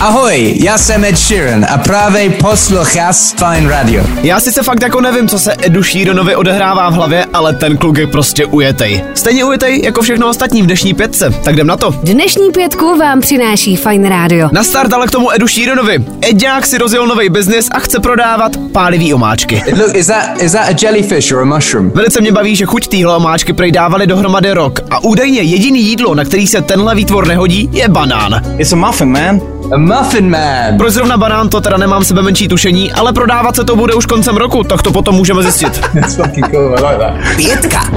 Ahoj, já jsem Ed Sheeran a právě posloucháš Fine Radio. Já sice fakt jako nevím, co se Edu Sheeranovi odehrává v hlavě, ale ten kluk je prostě ujetej. Stejně ujetej jako všechno ostatní v dnešní pětce, tak jdem na to. Dnešní pětku vám přináší Fine Radio. Na start ale k tomu Edu Sheeranovi. Edňák si rozjel nový biznis a chce prodávat pálivý omáčky. Look, is that is that a jellyfish or a mushroom? Velice mě baví, že chuť téhle omáčky prej dávali dohromady rok a údajně jediný jídlo, na který se tenhle výtvor nehodí, je banán. It's a muffin, man. A muffin man. Proč zrovna banán to teda nemám sebe menší tušení, ale prodávat se to bude už koncem roku, tak to potom můžeme zjistit. Like that. Pětka.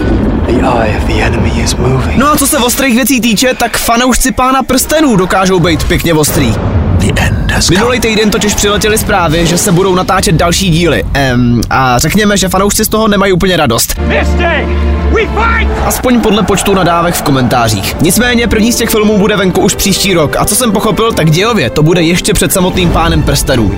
No a co se ostrých věcí týče, tak fanoušci pána prstenů dokážou být pěkně ostrý. Minulý týden totiž přiletěly zprávy, že se budou natáčet další díly. Ehm, a řekněme, že fanoušci z toho nemají úplně radost. Aspoň podle počtu nadávek v komentářích. Nicméně první z těch filmů bude venku už příští rok a co jsem pochopil, tak dějově to bude ještě před samotným pánem prstenů.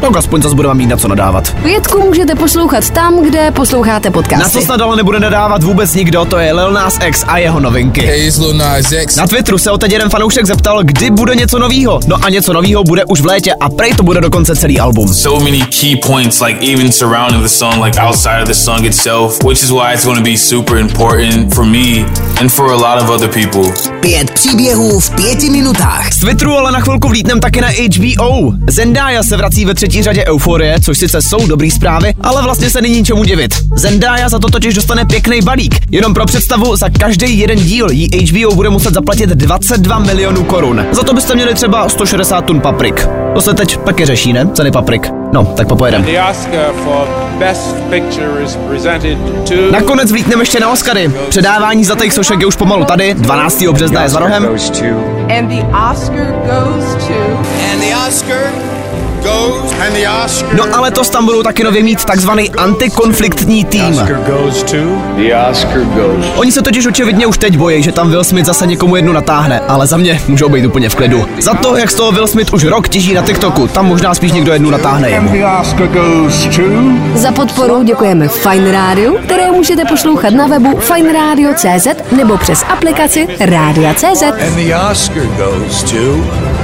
Tak aspoň zase budeme mít na co nadávat. Pětku můžete poslouchat tam, kde posloucháte Na co snad ale nebude nadávat vůbec nikdo, to je Lil Nas X a jeho novinky. Hey, Nas X. Na Twitteru se o teď jeden fanoušek zeptal, kdy bude něco novýho. No a něco novýho bude už v létě a prej to bude dokonce celý album. so many key points, like even surrounding the song, like outside of the song itself, which is why it's going to be super important for me and for a lot of other people. Pět příběhů v pěti minutách. Z Twitteru ale na chvilku vlítnem taky na HBO. Zendaya se vrací ve třetí řadě Euforie, což sice jsou dobrý zprávy, ale vlastně se není čemu divit. Zendaya za to totiž dostane pěkný balík. Jenom pro představu, za každý jeden díl jí HBO bude muset zaplatit 22 milionů korun. Za to byste měli třeba 160 tun paprik. To se teď taky řeší, ne? Ceny paprik. No, tak popojedem. Nakonec vlítneme ještě na Oscary. Předávání zlatých sošek je už pomalu tady, 12. března je za rohem. And the Oscar goes No ale to tam budou taky nově mít takzvaný antikonfliktní tým. goes to. the Oscar goes. Oni se totiž očividně už teď bojí, že tam Will Smith zase někomu jednu natáhne, ale za mě můžou být úplně v klidu. Za to, jak z toho Will Smith už rok těží na TikToku, tam možná spíš někdo jednu natáhne jemu. The Oscar goes to. Za podporu děkujeme Fine Radio, které můžete poslouchat na webu fineradio.cz nebo přes aplikaci Rádia.cz. And the Oscar goes to.